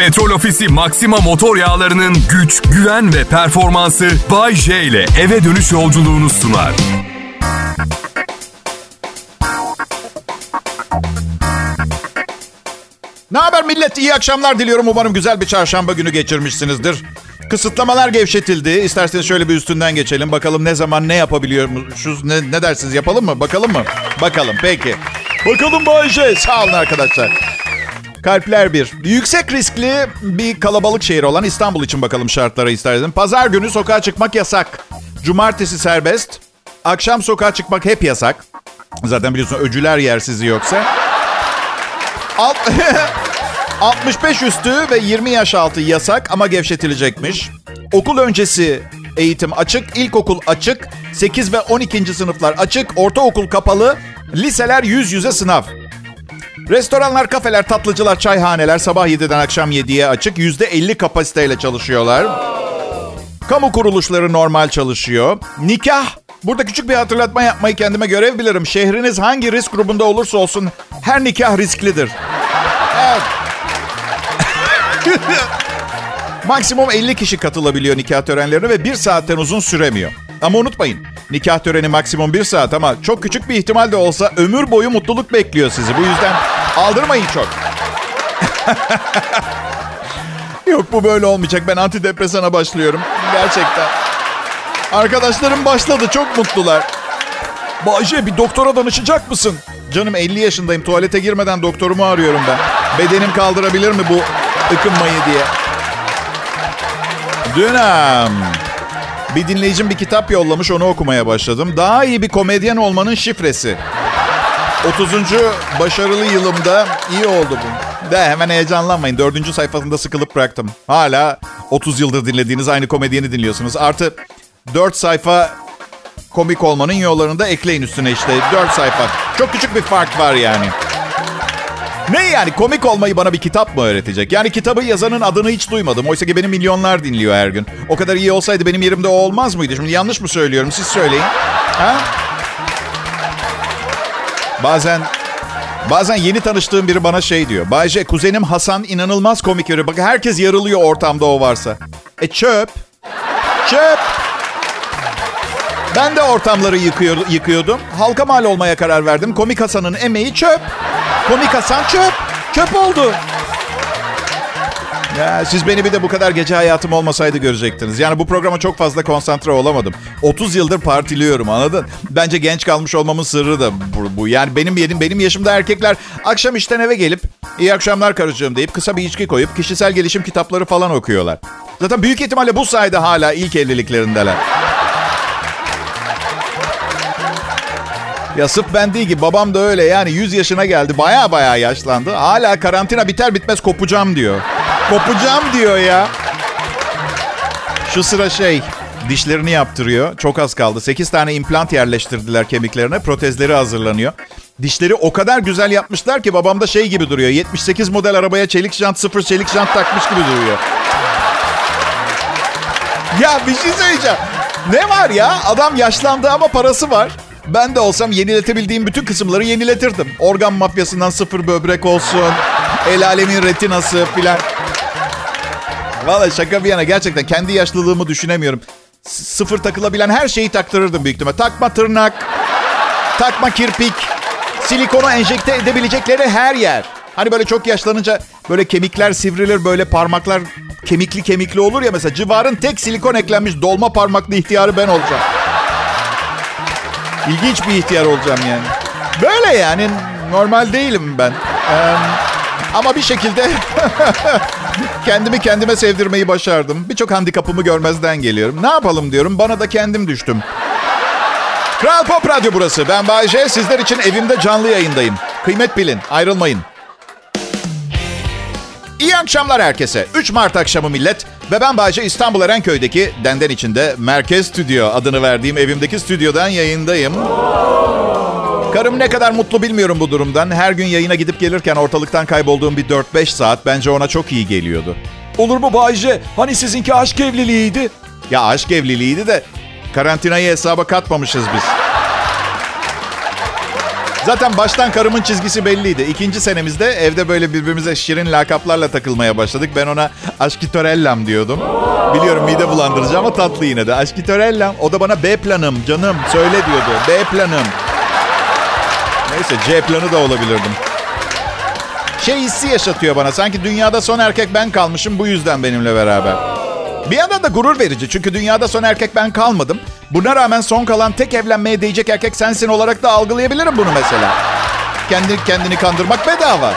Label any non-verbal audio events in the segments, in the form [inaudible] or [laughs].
Petrol Ofisi Maxima motor yağlarının güç, güven ve performansı Bay J ile eve dönüş yolculuğunu sunar. Ne haber millet? İyi akşamlar diliyorum. Umarım güzel bir çarşamba günü geçirmişsinizdir. Kısıtlamalar gevşetildi. İsterseniz şöyle bir üstünden geçelim. Bakalım ne zaman ne yapabiliyormuşuz. Ne, ne dersiniz yapalım mı? Bakalım mı? Bakalım peki. Bakalım Bayce. Sağ olun arkadaşlar. Kalpler bir. Yüksek riskli bir kalabalık şehir olan İstanbul için bakalım şartlara isterdim. Pazar günü sokağa çıkmak yasak. Cumartesi serbest. Akşam sokağa çıkmak hep yasak. Zaten biliyorsun öcüler yer sizi yoksa. [laughs] Alt, 65 üstü ve 20 yaş altı yasak ama gevşetilecekmiş. Okul öncesi eğitim açık, ilkokul açık, 8 ve 12. sınıflar açık, ortaokul kapalı, liseler yüz yüze sınav. Restoranlar, kafeler, tatlıcılar, çayhaneler sabah 7'den akşam 7'ye açık. %50 kapasiteyle çalışıyorlar. Kamu kuruluşları normal çalışıyor. Nikah. Burada küçük bir hatırlatma yapmayı kendime görev bilirim. Şehriniz hangi risk grubunda olursa olsun her nikah risklidir. Evet. [laughs] Maksimum 50 kişi katılabiliyor nikah törenlerine ve bir saatten uzun süremiyor. Ama unutmayın nikah töreni maksimum bir saat ama çok küçük bir ihtimal de olsa ömür boyu mutluluk bekliyor sizi. Bu yüzden aldırmayın çok. Yok bu böyle olmayacak. Ben antidepresana başlıyorum. Gerçekten. Arkadaşlarım başladı. Çok mutlular. Bayce bir doktora danışacak mısın? Canım 50 yaşındayım. Tuvalete girmeden doktorumu arıyorum ben. Bedenim kaldırabilir mi bu ıkınmayı diye. Dönem. Bir dinleyicim bir kitap yollamış onu okumaya başladım. Daha iyi bir komedyen olmanın şifresi. 30. başarılı yılımda iyi oldu bu. De hemen heyecanlanmayın. Dördüncü sayfasında sıkılıp bıraktım. Hala 30 yıldır dinlediğiniz aynı komedyeni dinliyorsunuz. Artı 4 sayfa komik olmanın yollarını da ekleyin üstüne işte. 4 sayfa. Çok küçük bir fark var yani. Ne yani komik olmayı bana bir kitap mı öğretecek? Yani kitabı yazanın adını hiç duymadım. Oysa ki benim milyonlar dinliyor her gün. O kadar iyi olsaydı benim yerimde o olmaz mıydı? Şimdi yanlış mı söylüyorum? Siz söyleyin. Ha? Bazen bazen yeni tanıştığım biri bana şey diyor. Bayce kuzenim Hasan inanılmaz komik yürü. Bak herkes yarılıyor ortamda o varsa. E çöp. Çöp. Ben de ortamları yıkıyor, yıkıyordum. Halka mal olmaya karar verdim. Komik Hasan'ın emeği çöp. Komik Hasan çöp. Çöp oldu. Ya siz beni bir de bu kadar gece hayatım olmasaydı görecektiniz. Yani bu programa çok fazla konsantre olamadım. 30 yıldır partiliyorum anladın? Bence genç kalmış olmamın sırrı da bu. bu. Yani benim yerim benim yaşımda erkekler akşam işten eve gelip iyi akşamlar karıcığım deyip kısa bir içki koyup kişisel gelişim kitapları falan okuyorlar. Zaten büyük ihtimalle bu sayede hala ilk evliliklerindeler. Ya sırf ben değil ki babam da öyle yani 100 yaşına geldi baya baya yaşlandı. Hala karantina biter bitmez kopacağım diyor. Kopacağım diyor ya. Şu sıra şey dişlerini yaptırıyor. Çok az kaldı. 8 tane implant yerleştirdiler kemiklerine. Protezleri hazırlanıyor. Dişleri o kadar güzel yapmışlar ki babamda şey gibi duruyor. 78 model arabaya çelik jant, sıfır çelik jant takmış gibi duruyor. Ya bir şey söyleyeceğim. Ne var ya? Adam yaşlandı ama parası var. Ben de olsam yeniletebildiğim bütün kısımları yeniletirdim. Organ mafyasından sıfır böbrek olsun. El alemin retinası filan. Valla şaka bir yana gerçekten kendi yaşlılığımı düşünemiyorum. S- sıfır takılabilen her şeyi taktırırdım büyük ihtimalle. Takma tırnak, takma kirpik, silikonu enjekte edebilecekleri her yer. Hani böyle çok yaşlanınca böyle kemikler sivrilir, böyle parmaklar kemikli kemikli olur ya mesela. Civarın tek silikon eklenmiş dolma parmaklı ihtiyarı ben olacağım. İlginç bir ihtiyar olacağım yani. Böyle yani normal değilim ben. Ee, ama bir şekilde [laughs] kendimi kendime sevdirmeyi başardım. Birçok handikapımı görmezden geliyorum. Ne yapalım diyorum. Bana da kendim düştüm. Kral Pop Radyo burası. Ben Bayece. Sizler için evimde canlı yayındayım. Kıymet bilin. Ayrılmayın. İyi akşamlar herkese. 3 Mart akşamı millet. Ve ben Bayce İstanbul Erenköy'deki Denden içinde Merkez Stüdyo adını verdiğim evimdeki stüdyodan yayındayım. Karım ne kadar mutlu bilmiyorum bu durumdan. Her gün yayına gidip gelirken ortalıktan kaybolduğum bir 4-5 saat bence ona çok iyi geliyordu. Olur mu Bayce? Hani sizinki aşk evliliğiydi? Ya aşk evliliğiydi de karantinayı hesaba katmamışız biz. Zaten baştan karımın çizgisi belliydi. İkinci senemizde evde böyle birbirimize şirin lakaplarla takılmaya başladık. Ben ona aşkitorellam diyordum. Biliyorum mide bulandırıcı ama tatlı yine de. Aşkitorellam. O da bana B planım canım söyle diyordu. B planım. Neyse C planı da olabilirdim. Şey hissi yaşatıyor bana. Sanki dünyada son erkek ben kalmışım bu yüzden benimle beraber. Bir yandan da gurur verici. Çünkü dünyada son erkek ben kalmadım. Buna rağmen son kalan tek evlenmeye değecek erkek sensin olarak da algılayabilirim bunu mesela. Kendi kendini kandırmak bedava.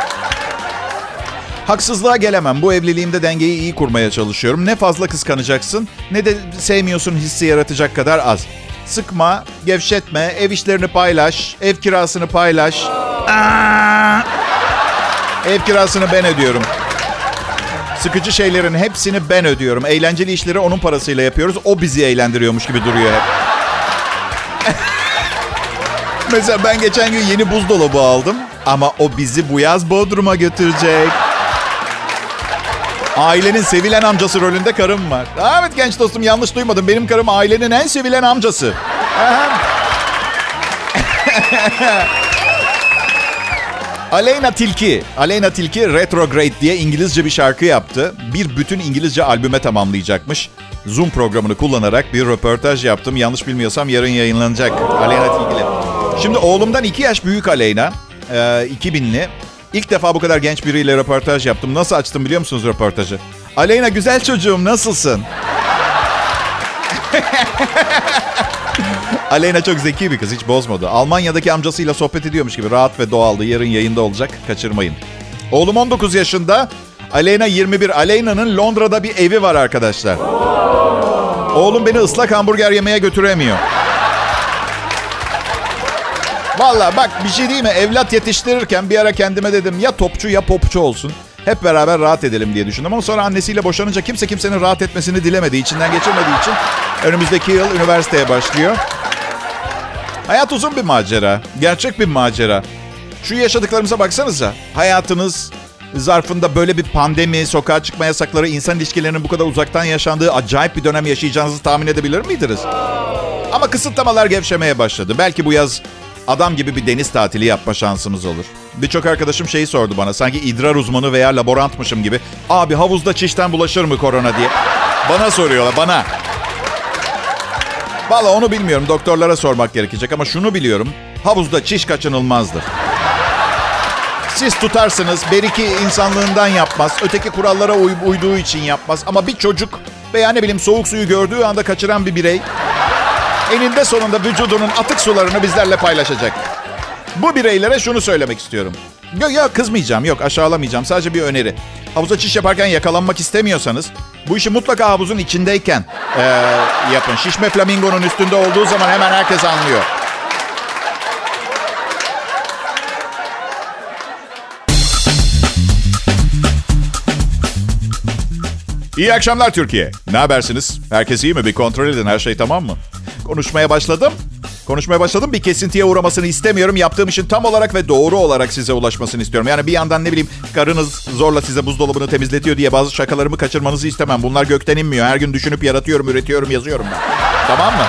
Haksızlığa gelemem. Bu evliliğimde dengeyi iyi kurmaya çalışıyorum. Ne fazla kıskanacaksın ne de sevmiyorsun hissi yaratacak kadar az. Sıkma, gevşetme, ev işlerini paylaş, ev kirasını paylaş. Aa! Ev kirasını ben ödüyorum. Sıkıcı şeylerin hepsini ben ödüyorum. Eğlenceli işleri onun parasıyla yapıyoruz. O bizi eğlendiriyormuş gibi duruyor hep. [laughs] Mesela ben geçen gün yeni buzdolabı aldım. Ama o bizi bu yaz Bodrum'a götürecek. Ailenin sevilen amcası rolünde karım var. Evet genç dostum yanlış duymadım. Benim karım ailenin en sevilen amcası. Aleyna Tilki. Aleyna Tilki Retrograde diye İngilizce bir şarkı yaptı. Bir bütün İngilizce albüme tamamlayacakmış. Zoom programını kullanarak bir röportaj yaptım. Yanlış bilmiyorsam yarın yayınlanacak. Aleyna Tilki'yle. Şimdi oğlumdan iki yaş büyük Aleyna. E, 2000'li. İlk defa bu kadar genç biriyle röportaj yaptım. Nasıl açtım biliyor musunuz röportajı? Aleyna güzel çocuğum nasılsın? [laughs] Aleyna çok zeki bir kız hiç bozmadı. Almanya'daki amcasıyla sohbet ediyormuş gibi rahat ve doğaldı. Yarın yayında olacak kaçırmayın. Oğlum 19 yaşında. Aleyna 21. Aleyna'nın Londra'da bir evi var arkadaşlar. Oğlum beni ıslak hamburger yemeye götüremiyor. Valla bak bir şey değil mi? Evlat yetiştirirken bir ara kendime dedim ya topçu ya popçu olsun. Hep beraber rahat edelim diye düşündüm ama sonra annesiyle boşanınca kimse kimsenin rahat etmesini dilemedi. içinden geçirmediği için önümüzdeki yıl üniversiteye başlıyor. Hayat uzun bir macera. Gerçek bir macera. Şu yaşadıklarımıza baksanıza. Hayatınız zarfında böyle bir pandemi, sokağa çıkma yasakları, insan ilişkilerinin bu kadar uzaktan yaşandığı acayip bir dönem yaşayacağınızı tahmin edebilir miydiniz? Ama kısıtlamalar gevşemeye başladı. Belki bu yaz adam gibi bir deniz tatili yapma şansımız olur. Birçok arkadaşım şeyi sordu bana. Sanki idrar uzmanı veya laborantmışım gibi. Abi havuzda çişten bulaşır mı korona diye. Bana soruyorlar bana. Valla onu bilmiyorum. Doktorlara sormak gerekecek ama şunu biliyorum. Havuzda çiş kaçınılmazdır. Siz tutarsınız. Beriki insanlığından yapmaz. Öteki kurallara uy- uyduğu için yapmaz. Ama bir çocuk veya ne bileyim soğuk suyu gördüğü anda kaçıran bir birey eninde sonunda vücudunun atık sularını bizlerle paylaşacak. Bu bireylere şunu söylemek istiyorum. Yok yok kızmayacağım, yok aşağılamayacağım. Sadece bir öneri. Havuza çiş yaparken yakalanmak istemiyorsanız bu işi mutlaka havuzun içindeyken ee, yapın. Şişme flamingonun üstünde olduğu zaman hemen herkes anlıyor. İyi akşamlar Türkiye. Ne habersiniz? Herkes iyi mi? Bir kontrol edin. Her şey tamam mı? Konuşmaya başladım. Konuşmaya başladım. Bir kesintiye uğramasını istemiyorum. Yaptığım işin tam olarak ve doğru olarak size ulaşmasını istiyorum. Yani bir yandan ne bileyim karınız zorla size buzdolabını temizletiyor diye bazı şakalarımı kaçırmanızı istemem. Bunlar gökten inmiyor. Her gün düşünüp yaratıyorum, üretiyorum, yazıyorum ben. Tamam mı?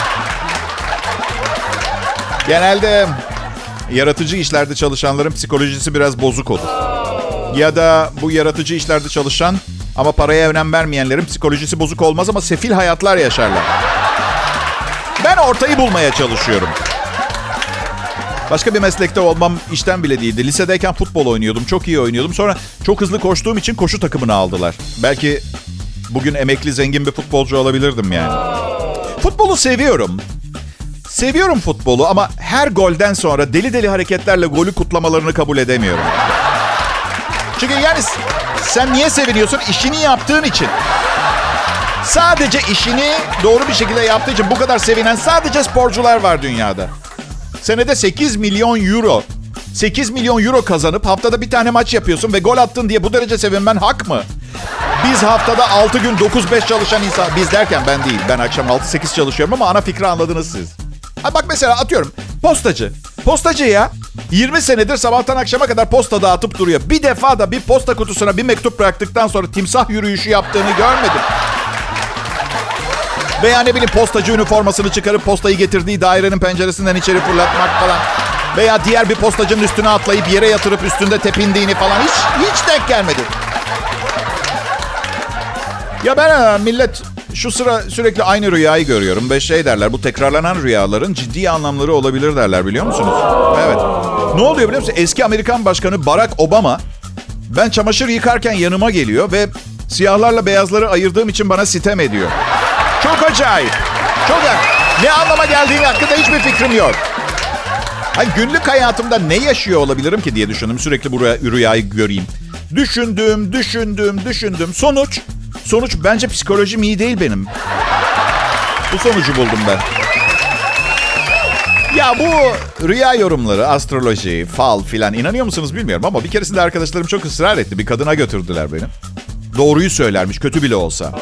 Genelde yaratıcı işlerde çalışanların psikolojisi biraz bozuk olur. Ya da bu yaratıcı işlerde çalışan ama paraya önem vermeyenlerin psikolojisi bozuk olmaz ama sefil hayatlar yaşarlar. Ben ortayı bulmaya çalışıyorum. Başka bir meslekte olmam işten bile değildi. Lisedeyken futbol oynuyordum. Çok iyi oynuyordum. Sonra çok hızlı koştuğum için koşu takımını aldılar. Belki bugün emekli zengin bir futbolcu olabilirdim yani. Futbolu seviyorum. Seviyorum futbolu ama her golden sonra deli deli hareketlerle golü kutlamalarını kabul edemiyorum. Çünkü yani sen niye seviniyorsun? İşini yaptığın için. Sadece işini doğru bir şekilde yaptığı için bu kadar sevinen sadece sporcular var dünyada. Senede 8 milyon euro. 8 milyon euro kazanıp haftada bir tane maç yapıyorsun ve gol attın diye bu derece sevinmen hak mı? Biz haftada 6 gün 9-5 çalışan insan... Biz derken ben değil. Ben akşam 6-8 çalışıyorum ama ana fikri anladınız siz. Ha bak mesela atıyorum postacı. Postacı ya 20 senedir sabahtan akşama kadar posta dağıtıp duruyor. Bir defa da bir posta kutusuna bir mektup bıraktıktan sonra timsah yürüyüşü yaptığını görmedim. Veya ne bileyim postacı üniformasını çıkarıp postayı getirdiği dairenin penceresinden içeri fırlatmak falan. Veya diğer bir postacının üstüne atlayıp yere yatırıp üstünde tepindiğini falan hiç hiç denk gelmedi. Ya ben ha, millet şu sıra sürekli aynı rüyayı görüyorum ve şey derler bu tekrarlanan rüyaların ciddi anlamları olabilir derler biliyor musunuz? Evet. Ne oluyor biliyor musun? Eski Amerikan Başkanı Barack Obama ben çamaşır yıkarken yanıma geliyor ve siyahlarla beyazları ayırdığım için bana sitem ediyor. Çok acayip. Çok Ne anlama geldiğini hakkında hiçbir fikrim yok. Hani günlük hayatımda ne yaşıyor olabilirim ki diye düşündüm. Sürekli buraya rüyayı göreyim. Düşündüm, düşündüm, düşündüm. Sonuç, sonuç bence psikolojim iyi değil benim. Bu sonucu buldum ben. Ya bu rüya yorumları, astroloji, fal filan inanıyor musunuz bilmiyorum ama bir keresinde arkadaşlarım çok ısrar etti. Bir kadına götürdüler beni. Doğruyu söylermiş kötü bile olsa.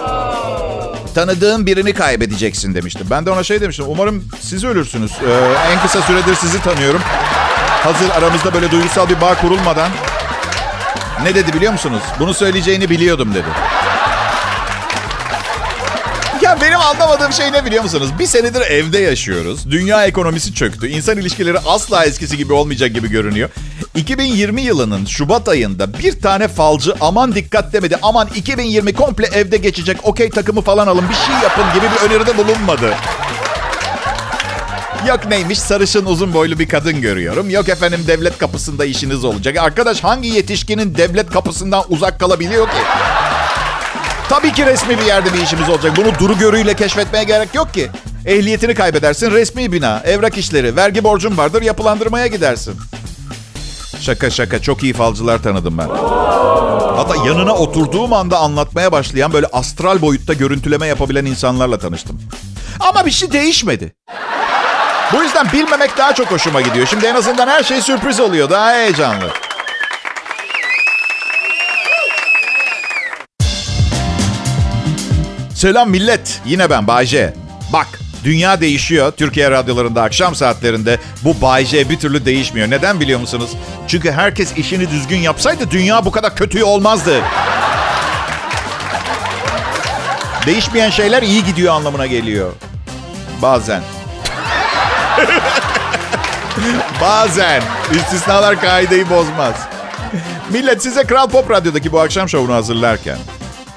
Tanıdığın birini kaybedeceksin demiştim. Ben de ona şey demiştim. Umarım siz ölürsünüz. Ee, en kısa süredir sizi tanıyorum. Hazır aramızda böyle duygusal bir bağ kurulmadan. Ne dedi biliyor musunuz? Bunu söyleyeceğini biliyordum dedi. Ya benim anlamadığım şey ne biliyor musunuz? Bir senedir evde yaşıyoruz. Dünya ekonomisi çöktü. İnsan ilişkileri asla eskisi gibi olmayacak gibi görünüyor. 2020 yılının Şubat ayında bir tane falcı aman dikkat demedi. Aman 2020 komple evde geçecek. Okey takımı falan alın bir şey yapın gibi bir öneride bulunmadı. Yok neymiş sarışın uzun boylu bir kadın görüyorum. Yok efendim devlet kapısında işiniz olacak. Arkadaş hangi yetişkinin devlet kapısından uzak kalabiliyor ki? Tabii ki resmi bir yerde bir işimiz olacak. Bunu duru görüyle keşfetmeye gerek yok ki. Ehliyetini kaybedersin, resmi bina, evrak işleri, vergi borcun vardır, yapılandırmaya gidersin. Şaka şaka çok iyi falcılar tanıdım ben. Hatta yanına oturduğum anda anlatmaya başlayan böyle astral boyutta görüntüleme yapabilen insanlarla tanıştım. Ama bir şey değişmedi. Bu yüzden bilmemek daha çok hoşuma gidiyor. Şimdi en azından her şey sürpriz oluyor. Daha heyecanlı. Selam millet. Yine ben Bayce. Bak dünya değişiyor. Türkiye radyolarında akşam saatlerinde bu Bayce bir türlü değişmiyor. Neden biliyor musunuz? Çünkü herkes işini düzgün yapsaydı dünya bu kadar kötü olmazdı. Değişmeyen şeyler iyi gidiyor anlamına geliyor. Bazen. [laughs] Bazen. İstisnalar kaideyi bozmaz. Millet size Kral Pop Radyo'daki bu akşam şovunu hazırlarken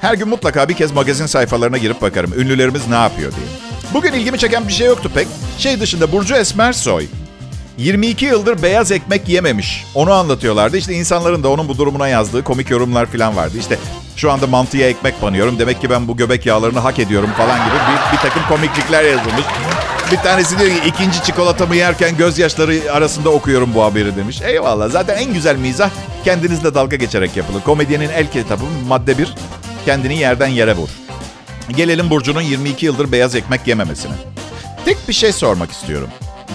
her gün mutlaka bir kez magazin sayfalarına girip bakarım. Ünlülerimiz ne yapıyor diye. Bugün ilgimi çeken bir şey yoktu pek. Şey dışında Burcu Esmersoy 22 yıldır beyaz ekmek yememiş. Onu anlatıyorlardı. İşte insanların da onun bu durumuna yazdığı komik yorumlar falan vardı. İşte şu anda mantıya ekmek banıyorum. Demek ki ben bu göbek yağlarını hak ediyorum falan gibi bir, bir takım komiklikler yazılmış. Bir tanesi diyor ki ikinci çikolatamı yerken gözyaşları arasında okuyorum bu haberi demiş. Eyvallah zaten en güzel mizah kendinizle dalga geçerek yapılır. Komedyenin el kitabı madde bir kendini yerden yere vur. Gelelim Burcu'nun 22 yıldır beyaz ekmek yememesine. Tek bir şey sormak istiyorum.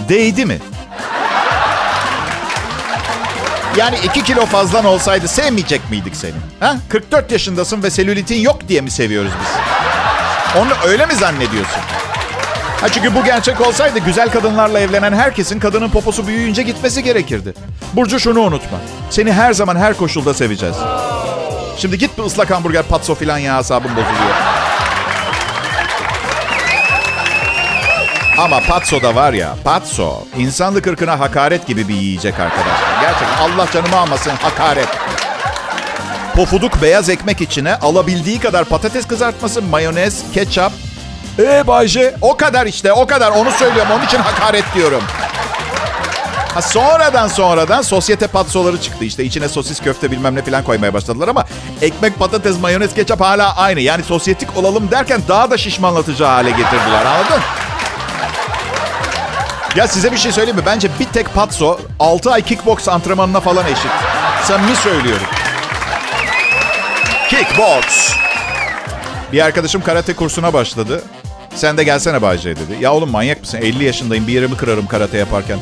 Değdi mi? Yani 2 kilo fazlan olsaydı sevmeyecek miydik seni? Ha? 44 yaşındasın ve selülitin yok diye mi seviyoruz biz? Onu öyle mi zannediyorsun? Ha çünkü bu gerçek olsaydı güzel kadınlarla evlenen herkesin kadının poposu büyüyünce gitmesi gerekirdi. Burcu şunu unutma. Seni her zaman her koşulda seveceğiz. Şimdi git bir ıslak hamburger patso filan ya hesabım bozuluyor. Ama patso da var ya patso insanlık ırkına hakaret gibi bir yiyecek arkadaşlar. Gerçekten Allah canımı almasın hakaret. Pofuduk beyaz ekmek içine alabildiği kadar patates kızartması, mayonez, ketçap. Ee Bayce o kadar işte o kadar onu söylüyorum onun için hakaret diyorum. Ha sonradan sonradan sosyete patsoları çıktı. İşte içine sosis köfte bilmem ne falan koymaya başladılar ama ekmek, patates, mayonez, ketçap hala aynı. Yani sosyetik olalım derken daha da şişmanlatıcı hale getirdiler anladın? Ya size bir şey söyleyeyim mi? Bence bir tek patso 6 ay kickbox antrenmanına falan eşit. Samimi söylüyorum. Kickbox. Bir arkadaşım karate kursuna başladı. Sen de gelsene Bayce dedi. Ya oğlum manyak mısın? 50 yaşındayım bir yerimi kırarım karate yaparken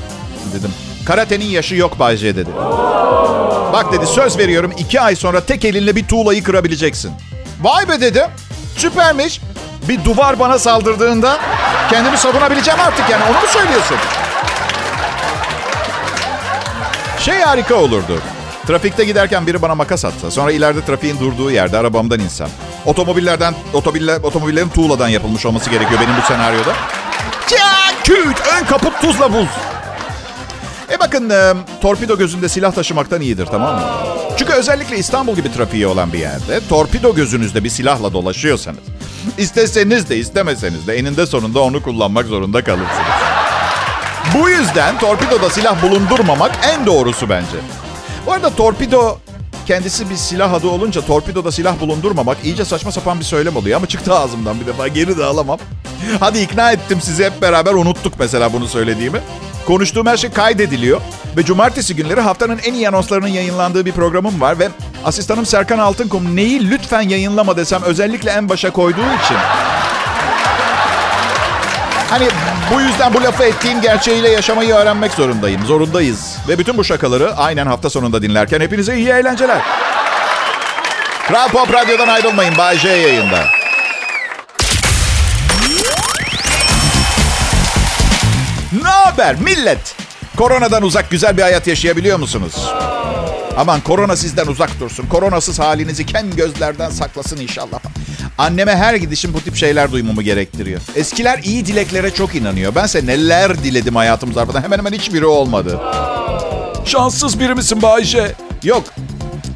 dedim. Karatenin yaşı yok Bayce dedi. Bak dedi söz veriyorum iki ay sonra tek elinle bir tuğlayı kırabileceksin. Vay be dedim. Süpermiş. Bir duvar bana saldırdığında kendimi savunabileceğim artık yani onu mu söylüyorsun? Şey harika olurdu. Trafikte giderken biri bana makas atsa, sonra ileride trafiğin durduğu yerde arabamdan insem. Otomobillerden, otomobiller, otomobillerin tuğladan yapılmış olması gerekiyor benim bu senaryoda. Küt, ön kaput tuzla buz. E bakın e, torpido gözünde silah taşımaktan iyidir tamam mı? Çünkü özellikle İstanbul gibi trafiği olan bir yerde torpido gözünüzde bir silahla dolaşıyorsanız isteseniz de istemeseniz de eninde sonunda onu kullanmak zorunda kalırsınız. Bu yüzden torpidoda silah bulundurmamak en doğrusu bence. Bu arada torpido kendisi bir silah adı olunca torpidoda silah bulundurmamak iyice saçma sapan bir söylem oluyor. Ama çıktı ağzımdan bir defa geri de alamam. Hadi ikna ettim sizi hep beraber unuttuk mesela bunu söylediğimi. Konuştuğum her şey kaydediliyor. Ve cumartesi günleri haftanın en iyi anonslarının yayınlandığı bir programım var. Ve asistanım Serkan Altınkum neyi lütfen yayınlama desem özellikle en başa koyduğu için. Hani bu yüzden bu lafı ettiğim gerçeğiyle yaşamayı öğrenmek zorundayım. Zorundayız. Ve bütün bu şakaları aynen hafta sonunda dinlerken hepinize iyi eğlenceler. Kral Pop Radyo'dan ayrılmayın. Bay J yayında. Ne haber millet? Koronadan uzak güzel bir hayat yaşayabiliyor musunuz? Aman korona sizden uzak dursun. Koronasız halinizi kem gözlerden saklasın inşallah. Anneme her gidişim bu tip şeyler duymamı gerektiriyor. Eskiler iyi dileklere çok inanıyor. Bense neler diledim hayatım zarfında. Hemen hemen hiçbiri olmadı. Şanssız biri misin Bayşe? Yok.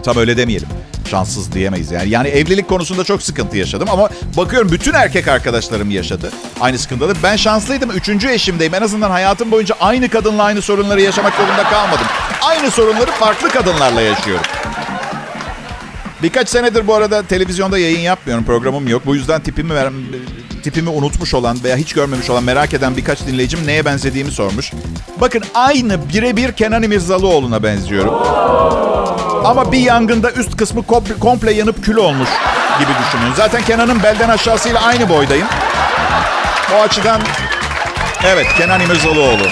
Tam öyle demeyelim. Şanssız diyemeyiz yani. Yani evlilik konusunda çok sıkıntı yaşadım ama bakıyorum bütün erkek arkadaşlarım yaşadı. Aynı sıkıntıları. Ben şanslıydım. Üçüncü eşimdeyim. En azından hayatım boyunca aynı kadınla aynı sorunları yaşamak zorunda kalmadım. Aynı sorunları farklı kadınlarla yaşıyorum. Birkaç senedir bu arada televizyonda yayın yapmıyorum. Programım yok. Bu yüzden tipimi ver, tipimi unutmuş olan veya hiç görmemiş olan merak eden birkaç dinleyicim neye benzediğimi sormuş. Bakın aynı birebir Kenan İmirzalıoğlu'na benziyorum. Ama bir yangında üst kısmı komple, yanıp kül olmuş gibi düşünün. Zaten Kenan'ın belden aşağısıyla aynı boydayım. O açıdan evet Kenan İmirzalıoğlu.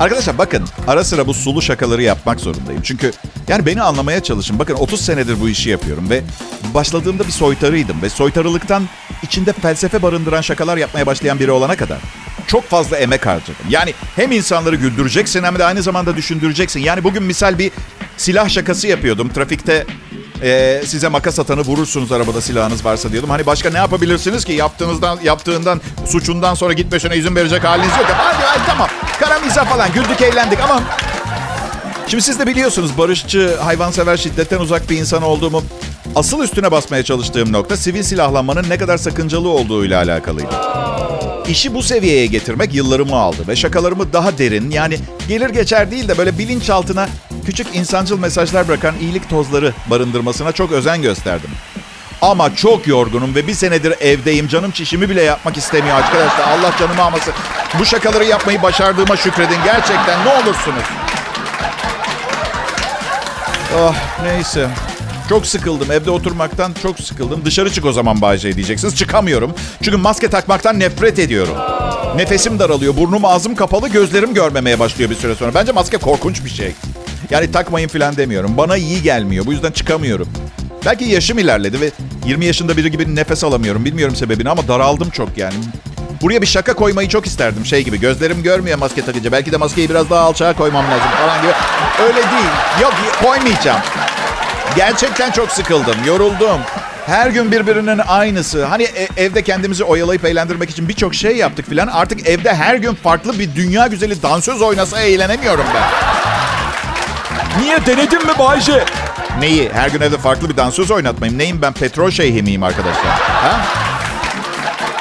Arkadaşlar bakın ara sıra bu sulu şakaları yapmak zorundayım. Çünkü yani beni anlamaya çalışın. Bakın 30 senedir bu işi yapıyorum ve başladığımda bir soytarıydım. Ve soytarılıktan içinde felsefe barındıran şakalar yapmaya başlayan biri olana kadar çok fazla emek harcadım. Yani hem insanları güldüreceksin hem de aynı zamanda düşündüreceksin. Yani bugün misal bir silah şakası yapıyordum. Trafikte e, size makas atanı vurursunuz arabada silahınız varsa diyordum. Hani başka ne yapabilirsiniz ki yaptığınızdan yaptığından suçundan sonra gitmesine izin verecek haliniz yok. Hadi, hadi tamam. Karamiza falan güldük eğlendik ama Şimdi siz de biliyorsunuz barışçı, hayvansever, şiddetten uzak bir insan olduğumu. Asıl üstüne basmaya çalıştığım nokta sivil silahlanmanın ne kadar sakıncalı olduğuyla alakalıydı. İşi bu seviyeye getirmek yıllarımı aldı ve şakalarımı daha derin yani gelir geçer değil de böyle bilinçaltına küçük insancıl mesajlar bırakan iyilik tozları barındırmasına çok özen gösterdim. Ama çok yorgunum ve bir senedir evdeyim. Canım çişimi bile yapmak istemiyor arkadaşlar. Allah canımı almasın. Bu şakaları yapmayı başardığıma şükredin. Gerçekten ne olursunuz. Oh neyse. Çok sıkıldım. Evde oturmaktan çok sıkıldım. Dışarı çık o zaman Bayce diyeceksiniz. Çıkamıyorum. Çünkü maske takmaktan nefret ediyorum. Nefesim daralıyor. Burnum ağzım kapalı. Gözlerim görmemeye başlıyor bir süre sonra. Bence maske korkunç bir şey. Yani takmayın falan demiyorum. Bana iyi gelmiyor. Bu yüzden çıkamıyorum. Belki yaşım ilerledi ve 20 yaşında biri gibi nefes alamıyorum. Bilmiyorum sebebini ama daraldım çok yani. Buraya bir şaka koymayı çok isterdim şey gibi. Gözlerim görmüyor maske takınca. Belki de maskeyi biraz daha alçağa koymam lazım falan gibi. Öyle değil. Yok koymayacağım. Gerçekten çok sıkıldım, yoruldum. Her gün birbirinin aynısı. Hani e- evde kendimizi oyalayıp eğlendirmek için birçok şey yaptık filan. Artık evde her gün farklı bir dünya güzeli dansöz oynasa eğlenemiyorum ben. Niye denedin mi Bayce? Neyi? Her gün evde farklı bir dansöz oynatmayayım. Neyim ben petrol şeyhi miyim arkadaşlar? Ha?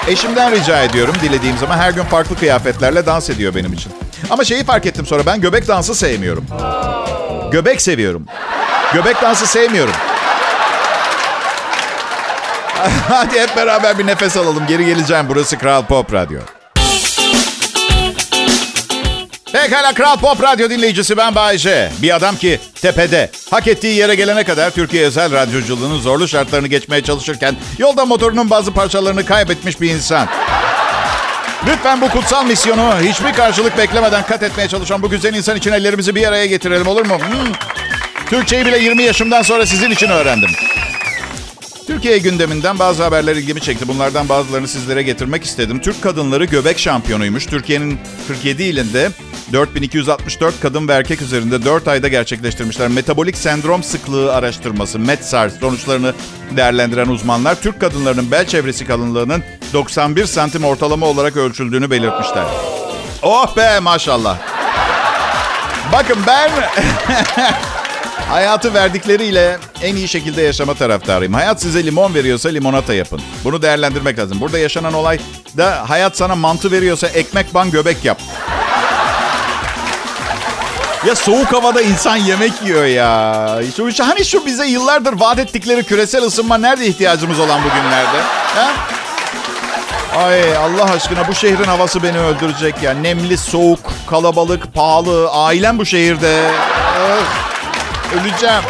Eşimden rica ediyorum dilediğim zaman her gün farklı kıyafetlerle dans ediyor benim için. Ama şeyi fark ettim sonra ben göbek dansı sevmiyorum. Göbek seviyorum. Göbek dansı sevmiyorum. [laughs] Hadi hep beraber bir nefes alalım. Geri geleceğim. Burası Kral Pop Radyo. Pekala Kral Pop Radyo dinleyicisi ben Bayece. Bir adam ki tepede. Hak ettiği yere gelene kadar Türkiye özel radyoculuğunun zorlu şartlarını geçmeye çalışırken yolda motorunun bazı parçalarını kaybetmiş bir insan. Lütfen bu kutsal misyonu hiçbir karşılık beklemeden kat etmeye çalışan bu güzel insan için ellerimizi bir araya getirelim olur mu? Hmm. Türkçeyi bile 20 yaşımdan sonra sizin için öğrendim. Türkiye gündeminden bazı haberler ilgimi çekti. Bunlardan bazılarını sizlere getirmek istedim. Türk kadınları göbek şampiyonuymuş. Türkiye'nin 47 ilinde 4264 kadın ve erkek üzerinde 4 ayda gerçekleştirmişler. Metabolik sendrom sıklığı araştırması METSAR sonuçlarını değerlendiren uzmanlar Türk kadınlarının bel çevresi kalınlığının 91 santim ortalama olarak ölçüldüğünü belirtmişler. Oh be maşallah. Bakın ben [laughs] hayatı verdikleriyle en iyi şekilde yaşama taraftarıyım. Hayat size limon veriyorsa limonata yapın. Bunu değerlendirmek lazım. Burada yaşanan olay da hayat sana mantı veriyorsa ekmek ban göbek yap. Ya soğuk havada insan yemek yiyor ya. Şu, hani şu bize yıllardır vaat ettikleri küresel ısınma nerede ihtiyacımız olan bugünlerde? Ha? Ay Allah aşkına bu şehrin havası beni öldürecek ya. Nemli, soğuk, kalabalık, pahalı. Ailem bu şehirde. Öf, öleceğim.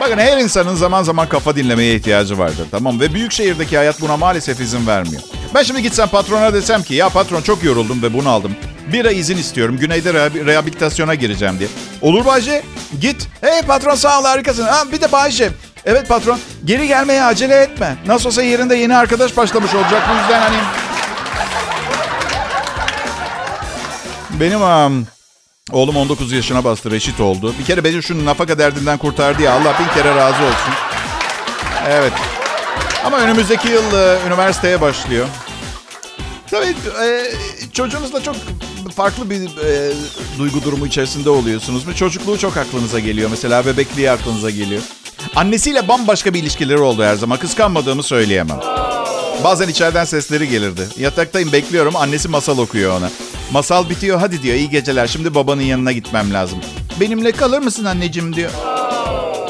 Bakın her insanın zaman zaman kafa dinlemeye ihtiyacı vardır tamam Ve büyük şehirdeki hayat buna maalesef izin vermiyor. Ben şimdi gitsem patrona desem ki ya patron çok yoruldum ve bunu aldım. Bir ay izin istiyorum. Güneyde rehabilitasyona gireceğim diye. Olur Bayce. Git. Hey patron sağ ol harikasın. Ha, bir de Bayce. Evet patron. Geri gelmeye acele etme. Nasıl olsa yerinde yeni arkadaş başlamış olacak. Bu yüzden hani... Benim um, oğlum 19 yaşına bastı. Reşit oldu. Bir kere beni şu nafaka derdinden kurtardı ya. Allah bin kere razı olsun. Evet. Ama önümüzdeki yıl e, üniversiteye başlıyor. Tabii e, çocuğunuzla çok farklı bir e, duygu durumu içerisinde oluyorsunuz. mu? Çocukluğu çok aklınıza geliyor. Mesela bebekliği aklınıza geliyor. Annesiyle bambaşka bir ilişkileri oldu her zaman. Kıskanmadığımı söyleyemem. Bazen içeriden sesleri gelirdi. Yataktayım bekliyorum. Annesi masal okuyor ona. Masal bitiyor. Hadi diyor iyi geceler. Şimdi babanın yanına gitmem lazım. Benimle kalır mısın anneciğim diyor.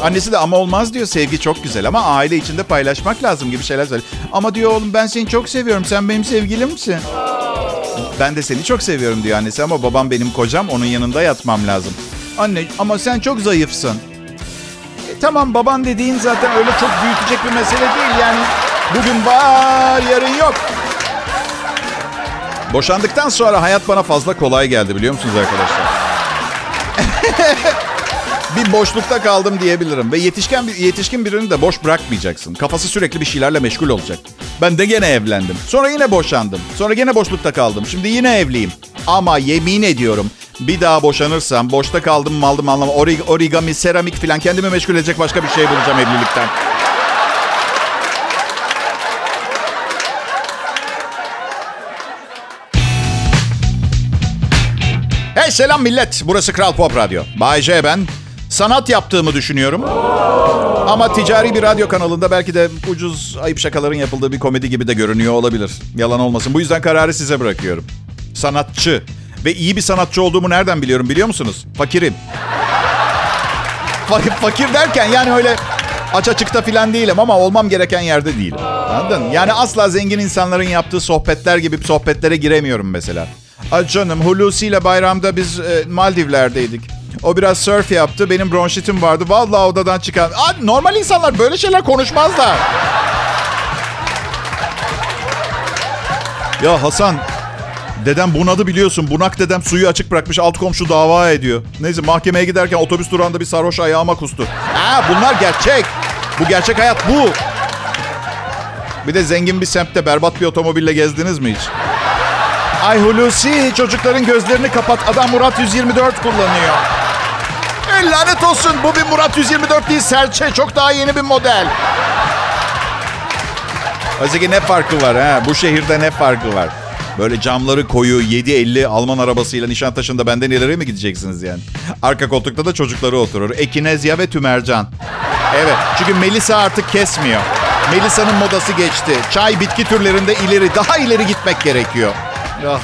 Annesi de ama olmaz diyor. Sevgi çok güzel ama aile içinde paylaşmak lazım gibi şeyler söylüyor. Ama diyor oğlum ben seni çok seviyorum. Sen benim sevgilimsin. Ben de seni çok seviyorum diyor annesi ama babam benim kocam. Onun yanında yatmam lazım. Anne ama sen çok zayıfsın. E, tamam baban dediğin zaten öyle çok büyütecek bir mesele değil. Yani bugün var yarın yok. Boşandıktan sonra hayat bana fazla kolay geldi biliyor musunuz arkadaşlar? [laughs] bir boşlukta kaldım diyebilirim. Ve yetişken bir yetişkin birini de boş bırakmayacaksın. Kafası sürekli bir şeylerle meşgul olacak. Ben de gene evlendim. Sonra yine boşandım. Sonra gene boşlukta kaldım. Şimdi yine evliyim. Ama yemin ediyorum bir daha boşanırsam boşta kaldım mı aldım anlamı orig origami, seramik falan kendimi meşgul edecek başka bir şey bulacağım evlilikten. Selam millet. Burası Kral Pop Radyo. Bay J ben sanat yaptığımı düşünüyorum. Ama ticari bir radyo kanalında belki de ucuz ayıp şakaların yapıldığı bir komedi gibi de görünüyor olabilir. Yalan olmasın. Bu yüzden kararı size bırakıyorum. Sanatçı. Ve iyi bir sanatçı olduğumu nereden biliyorum biliyor musunuz? Fakirim. Fakir derken yani öyle aç açıkta falan değilim ama olmam gereken yerde değilim. Anladın? Yani asla zengin insanların yaptığı sohbetler gibi sohbetlere giremiyorum mesela. Ay canım Hulusi ile bayramda biz e, Maldivler'deydik. O biraz surf yaptı. Benim bronşitim vardı. Vallahi odadan çıkan. Aa, normal insanlar böyle şeyler konuşmazlar. Ya Hasan Dedem bunadı biliyorsun. Bunak dedem suyu açık bırakmış. Alt komşu dava ediyor. Neyse mahkemeye giderken otobüs durağında bir sarhoş ayağıma kustu. Aa, bunlar gerçek. Bu gerçek hayat bu. Bir de zengin bir semtte berbat bir otomobille gezdiniz mi hiç? Ay Hulusi çocukların gözlerini kapat. Adam Murat 124 kullanıyor. E, lanet olsun bu bir Murat 124 değil serçe. Çok daha yeni bir model. Oysa ne farkı var ha? Bu şehirde ne farkı var? Böyle camları koyu 7.50 Alman arabasıyla Nişantaşı'nda benden ileri mi gideceksiniz yani? Arka koltukta da çocukları oturur. Ekinezya ve Tümercan. Evet çünkü Melisa artık kesmiyor. Melisa'nın modası geçti. Çay bitki türlerinde ileri daha ileri gitmek gerekiyor. Ah.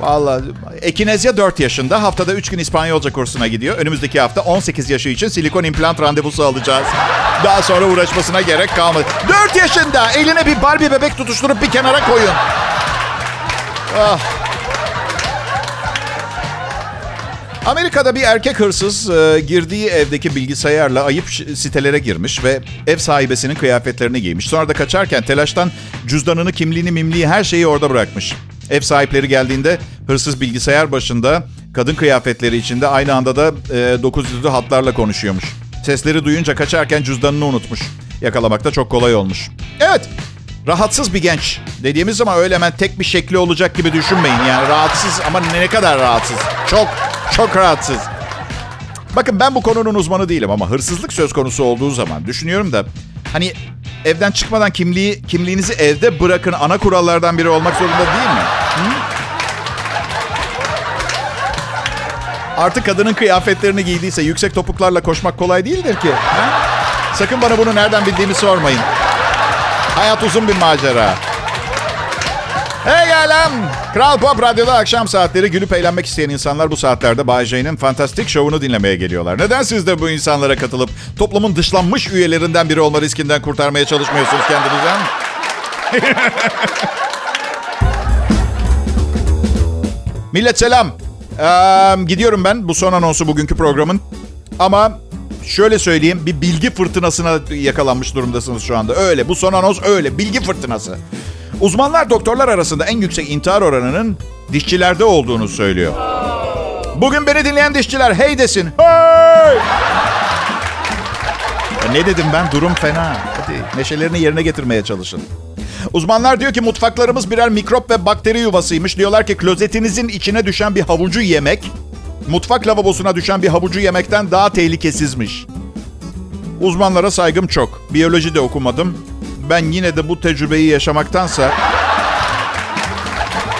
Vallahi Ekinezya 4 yaşında. Haftada 3 gün İspanyolca kursuna gidiyor. Önümüzdeki hafta 18 yaşı için silikon implant randevusu alacağız. Daha sonra uğraşmasına gerek kalmadı. 4 yaşında eline bir Barbie bebek tutuşturup bir kenara koyun. Ah. Amerika'da bir erkek hırsız e, girdiği evdeki bilgisayarla ayıp sitelere girmiş ve ev sahibesinin kıyafetlerini giymiş. Sonra da kaçarken telaştan cüzdanını, kimliğini, mimliği her şeyi orada bırakmış. Ev sahipleri geldiğinde hırsız bilgisayar başında kadın kıyafetleri içinde aynı anda da e, 900'lü hatlarla konuşuyormuş. Sesleri duyunca kaçarken cüzdanını unutmuş. Yakalamak da çok kolay olmuş. Evet, rahatsız bir genç. Dediğimiz zaman öyle hemen tek bir şekli olacak gibi düşünmeyin. Yani rahatsız ama ne kadar rahatsız. Çok, çok rahatsız. Bakın ben bu konunun uzmanı değilim ama hırsızlık söz konusu olduğu zaman düşünüyorum da hani evden çıkmadan kimliği kimliğinizi evde bırakın ana kurallardan biri olmak zorunda değil mi? Artık kadının kıyafetlerini giydiyse yüksek topuklarla koşmak kolay değildir ki. Ha? Sakın bana bunu nereden bildiğimi sormayın. Hayat uzun bir macera. Hey alem! Kral Pop Radyo'da akşam saatleri gülüp eğlenmek isteyen insanlar bu saatlerde Bay J'nin fantastik şovunu dinlemeye geliyorlar. Neden siz de bu insanlara katılıp toplumun dışlanmış üyelerinden biri olma riskinden kurtarmaya çalışmıyorsunuz kendinizi? [laughs] Millet selam. Ee, gidiyorum ben bu son anonsu bugünkü programın. Ama şöyle söyleyeyim bir bilgi fırtınasına yakalanmış durumdasınız şu anda. Öyle bu son anons öyle bilgi fırtınası. Uzmanlar doktorlar arasında en yüksek intihar oranının dişçilerde olduğunu söylüyor. Bugün beni dinleyen dişçiler hey desin. Hey! Ya ne dedim ben? Durum fena. Hadi neşelerini yerine getirmeye çalışın. Uzmanlar diyor ki mutfaklarımız birer mikrop ve bakteri yuvasıymış. Diyorlar ki klozetinizin içine düşen bir havucu yemek, mutfak lavabosuna düşen bir havucu yemekten daha tehlikesizmiş. Uzmanlara saygım çok. Biyoloji de okumadım. Ben yine de bu tecrübeyi yaşamaktansa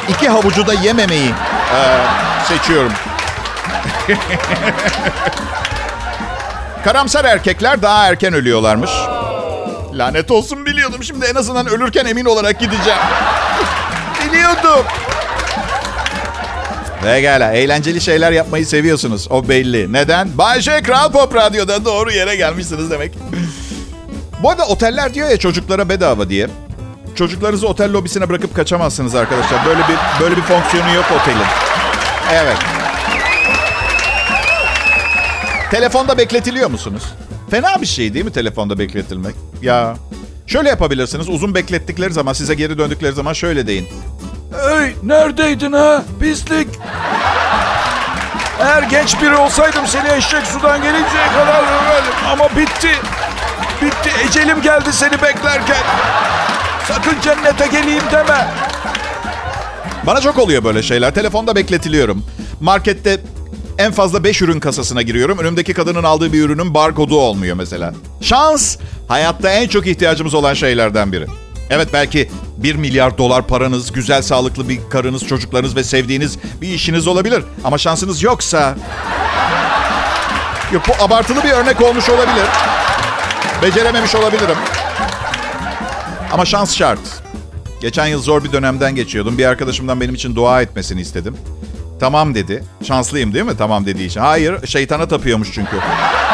iki havucu da yememeyi e, seçiyorum. [laughs] Karamsar erkekler daha erken ölüyorlarmış. Lanet olsun biliyordum. Şimdi en azından ölürken emin olarak gideceğim. biliyordum. Pekala. Eğlenceli şeyler yapmayı seviyorsunuz. O belli. Neden? Bayşe Kral Pop Radyo'da doğru yere gelmişsiniz demek. Bu arada oteller diyor ya çocuklara bedava diye. Çocuklarınızı otel lobisine bırakıp kaçamazsınız arkadaşlar. Böyle bir böyle bir fonksiyonu yok otelin. Evet. Telefonda bekletiliyor musunuz? Fena bir şey değil mi telefonda bekletilmek? Ya şöyle yapabilirsiniz. Uzun beklettikleri zaman size geri döndükleri zaman şöyle deyin. Hey neredeydin ha pislik? Eğer genç biri olsaydım seni eşek sudan gelinceye kadar döverdim. Ama bitti. Bitti ecelim geldi seni beklerken. Sakın cennete geleyim deme. Bana çok oluyor böyle şeyler. Telefonda bekletiliyorum. Markette en fazla 5 ürün kasasına giriyorum. Önümdeki kadının aldığı bir ürünün barkodu olmuyor mesela. Şans hayatta en çok ihtiyacımız olan şeylerden biri. Evet belki 1 milyar dolar paranız, güzel sağlıklı bir karınız, çocuklarınız ve sevdiğiniz bir işiniz olabilir. Ama şansınız yoksa... Yok bu abartılı bir örnek olmuş olabilir. Becerememiş olabilirim. Ama şans şart. Geçen yıl zor bir dönemden geçiyordum. Bir arkadaşımdan benim için dua etmesini istedim. Tamam dedi. Şanslıyım değil mi? Tamam dediği için. Hayır, şeytana tapıyormuş çünkü.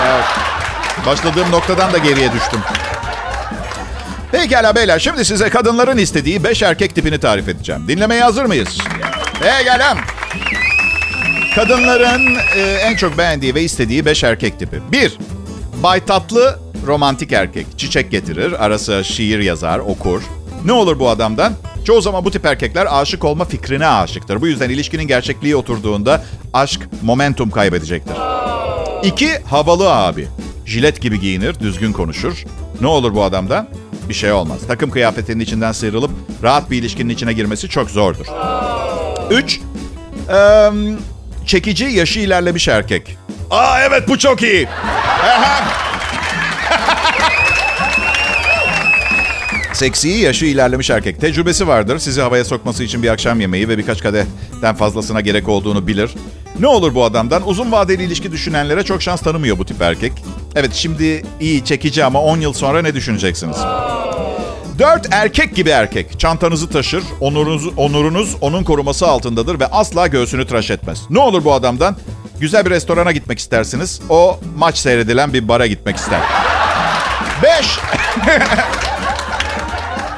Evet. Başladığım noktadan da geriye düştüm. Pekala beyler, şimdi size kadınların istediği 5 erkek tipini tarif edeceğim. Dinlemeye hazır mıyız? Pekala. Kadınların e, en çok beğendiği ve istediği 5 erkek tipi. 1. Bay tatlı, romantik erkek. Çiçek getirir, arası şiir yazar, okur. Ne olur bu adamdan? Çoğu zaman bu tip erkekler aşık olma fikrine aşıktır. Bu yüzden ilişkinin gerçekliği oturduğunda aşk momentum kaybedecektir. İki, havalı abi. Jilet gibi giyinir, düzgün konuşur. Ne olur bu adamdan? Bir şey olmaz. Takım kıyafetinin içinden sıyrılıp rahat bir ilişkinin içine girmesi çok zordur. Üç, eee, çekici, yaşı ilerlemiş erkek. Aa evet bu çok iyi. Seksi, yaşı ilerlemiş erkek. Tecrübesi vardır. Sizi havaya sokması için bir akşam yemeği ve birkaç kadehten fazlasına gerek olduğunu bilir. Ne olur bu adamdan? Uzun vadeli ilişki düşünenlere çok şans tanımıyor bu tip erkek. Evet şimdi iyi, çekici ama 10 yıl sonra ne düşüneceksiniz? Dört erkek gibi erkek. Çantanızı taşır, onurunuz, onurunuz onun koruması altındadır ve asla göğsünü tıraş etmez. Ne olur bu adamdan? Güzel bir restorana gitmek istersiniz. O maç seyredilen bir bara gitmek ister. Beş. [laughs]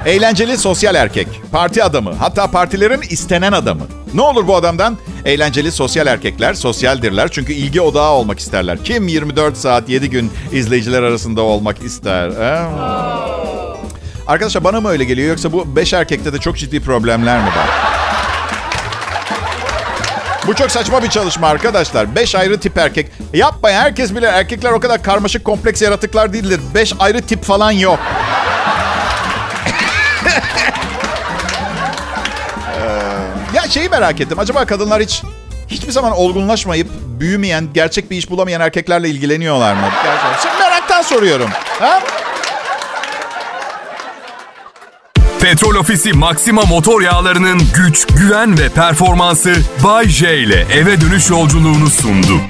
Eğlenceli sosyal erkek. Parti adamı. Hatta partilerin istenen adamı. Ne olur bu adamdan? Eğlenceli sosyal erkekler sosyaldirler çünkü ilgi odağı olmak isterler. Kim 24 saat 7 gün izleyiciler arasında olmak ister? He? Arkadaşlar bana mı öyle geliyor yoksa bu 5 erkekte de çok ciddi problemler mi var? Bu çok saçma bir çalışma arkadaşlar. 5 ayrı tip erkek. Yapmayın herkes bilir erkekler o kadar karmaşık kompleks yaratıklar değildir. 5 ayrı tip falan yok. Şeyi merak ettim. Acaba kadınlar hiç hiçbir zaman olgunlaşmayıp büyümeyen, gerçek bir iş bulamayan erkeklerle ilgileniyorlar mı? Gerçekten. Sırf meraktan soruyorum. Ha? Petrol Ofisi Maxima motor yağlarının güç, güven ve performansı Bay J ile eve dönüş yolculuğunu sundu.